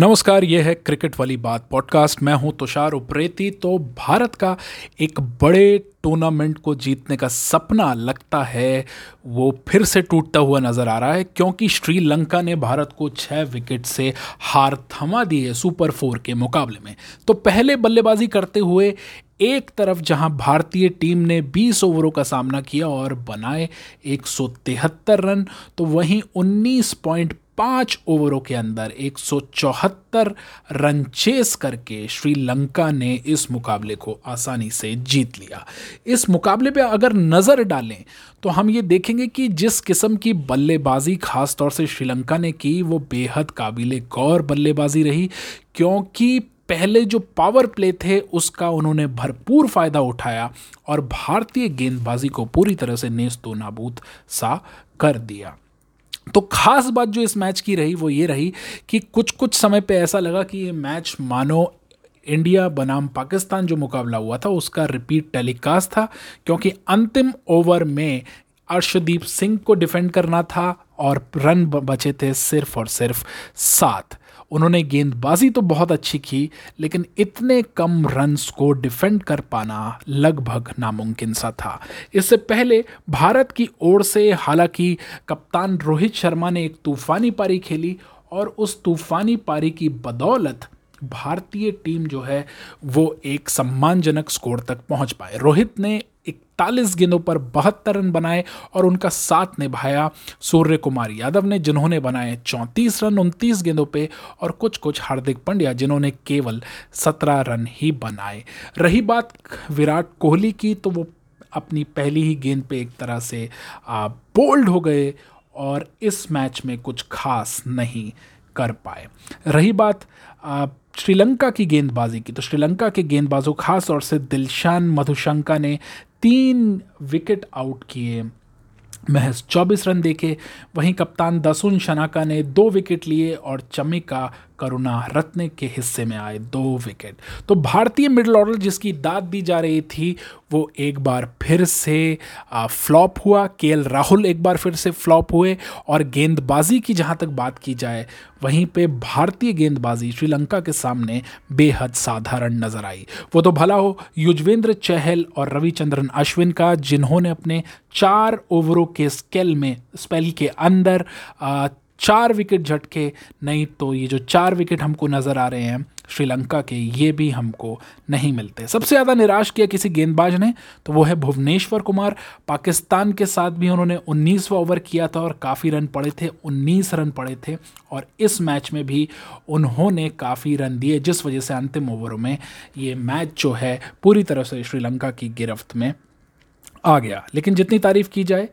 नमस्कार, ये है क्रिकेट वाली बात पॉडकास्ट। मैं हूँ तुषार उप्रेती। तो भारत का एक बड़े टूर्नामेंट को जीतने का सपना लगता है, वो फिर से टूटता हुआ नज़र आ रहा है, क्योंकि श्रीलंका ने भारत को छः विकेट से हार थमा दी है सुपर फोर के मुकाबले में। तो पहले बल्लेबाजी करते हुए एक तरफ़ जहाँ भारतीय टीम ने 20 ओवरों का सामना किया और बनाए एक सौ तिहत्तर रन तो वहीं 19 पाँच ओवरों के अंदर एक सौ चौहत्तर रन चेस करके श्रीलंका ने इस मुकाबले को आसानी से जीत लिया। इस मुकाबले पे अगर नज़र डालें तो हम ये देखेंगे कि जिस किस्म की बल्लेबाजी खास तौर से श्रीलंका ने की, वो बेहद काबिल गौर बल्लेबाजी रही, क्योंकि पहले जो पावर प्ले थे, उसका उन्होंने भरपूर फ़ायदा उठाया और भारतीय गेंदबाजी को पूरी तरह से नेस्तो नाबूद सा कर दिया। तो खास बात जो इस मैच की रही, वो ये रही कि कुछ कुछ समय पे ऐसा लगा कि ये मैच मानो इंडिया बनाम पाकिस्तान जो मुकाबला हुआ था, उसका रिपीट टेलीकास्ट था, क्योंकि अंतिम ओवर में अर्शदीप सिंह को डिफेंड करना था और रन बचे थे सिर्फ़ और सिर्फ़ सात। उन्होंने गेंदबाजी तो बहुत अच्छी की, लेकिन इतने कम रन्स को डिफेंड कर पाना लगभग नामुमकिन सा था। इससे पहले भारत की ओर से, हालाँकि कप्तान रोहित शर्मा ने एक तूफानी पारी खेली और उस तूफानी पारी की बदौलत भारतीय टीम जो है, वो एक सम्मानजनक स्कोर तक पहुँच पाए। रोहित ने इकतालीस गेंदों पर बहत्तर रन बनाए और उनका साथ निभाया। सूर्य कुमार यादव ने, जिन्होंने बनाए चौंतीस रन उनतीस गेंदों पे और कुछ कुछ हार्दिक पंड्या, जिन्होंने केवल सत्रह रन ही बनाए। रही बात विराट कोहली की तो वो अपनी पहली ही गेंद पे एक तरह से बोल्ड हो गए और इस मैच में कुछ खास नहीं कर पाए। रही बात श्रीलंका की गेंदबाजी की तो श्रीलंका के गेंदबाजों, खास तौर से दिलशान मधुशंका ने तीन विकेट आउट किए। महज 24 रन देखे। वहीं कप्तान दसुन शनाका ने दो विकेट लिए और चमिका करुणा रत्न के हिस्से में आए दो विकेट। तो भारतीय मिडल ऑर्डर जिसकी दाद दी जा रही थी, वो एक बार फिर से फ्लॉप हुआ। के राहुल एक बार फिर से फ्लॉप हुए और गेंदबाजी की जहाँ तक बात की जाए, वहीं पे भारतीय गेंदबाजी श्रीलंका के सामने बेहद साधारण नज़र आई। वो तो भला हो, युजवेंद्र चहल और रविचंद्रन अश्विन का, जिन्होंने अपने चार ओवरों के स्केल में, स्पेल के अंदर चार विकेट झटके, नहीं तो ये जो चार विकेट हमको नज़र आ रहे हैं श्रीलंका के, ये भी हमको नहीं मिलते। सबसे ज़्यादा निराश किया किसी गेंदबाज ने तो वो है भुवनेश्वर कुमार। पाकिस्तान के साथ भी उन्होंने उन्नीसवा ओवर किया था और काफ़ी रन पड़े थे, उन्नीस रन पड़े थे और इस मैच में भी उन्होंने काफ़ी रन दिए, जिस वजह से अंतिम ओवरों में ये मैच जो है पूरी तरह से श्रीलंका की गिरफ्त में आ गया। लेकिन जितनी तारीफ़ की जाए,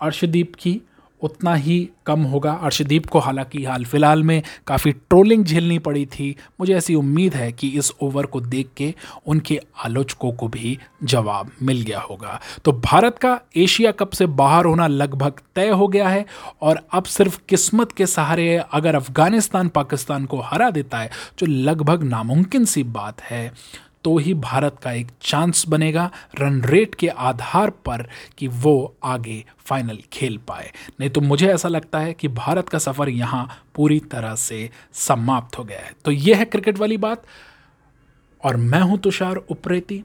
अर्शदीप की उतना ही कम होगा। अर्शदीप को हालाँकि हाल फ़िलहाल में काफ़ी ट्रोलिंग झेलनी पड़ी थी। मुझे ऐसी उम्मीद है कि इस ओवर को देख के उनके आलोचकों को भी जवाब मिल गया होगा। तो भारत का एशिया कप से बाहर होना लगभग तय हो गया है और अब सिर्फ़ किस्मत के सहारे अगर अफ़गानिस्तान पाकिस्तान को हरा देता है, जो लगभग नामुमकिन सी बात है। तो ही भारत का एक चांस बनेगा रन रेट के आधार पर कि वो आगे फाइनल खेल पाए। नहीं तो मुझे ऐसा लगता है कि भारत का सफ़र यहाँ पूरी तरह से समाप्त हो गया है। तो ये है क्रिकेट वाली बात। और मैं हूँ तुषार उप्रेती।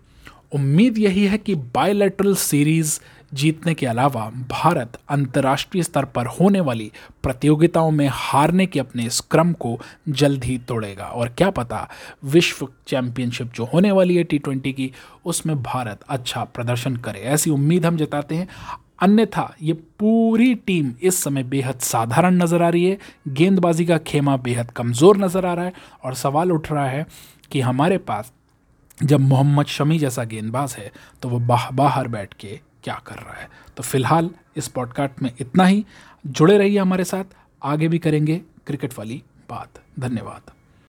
उम्मीद यही है कि बायोलेटरल सीरीज़ जीतने के अलावा भारत अंतर्राष्ट्रीय स्तर पर होने वाली प्रतियोगिताओं में हारने के अपने इस क्रम को जल्द ही तोड़ेगा। और क्या पता विश्व चैंपियनशिप जो होने वाली है टी ट्वेंटी की, उसमें भारत अच्छा प्रदर्शन करे। ऐसी उम्मीद हम जताते हैं। अन्यथा ये पूरी टीम इस समय बेहद साधारण नज़र आ रही है। गेंदबाजी का खेमा बेहद कमज़ोर नज़र आ रहा है। और सवाल उठ रहा है कि हमारे पास जब मोहम्मद शमी जैसा गेंदबाज है तो वो बाह, बाहर बैठ के क्या कर रहा है? तो फ़िलहाल इस पॉडकास्ट में इतना ही। जुड़े रहिए हमारे साथ। आगे भी करेंगे क्रिकेट वाली बात। धन्यवाद।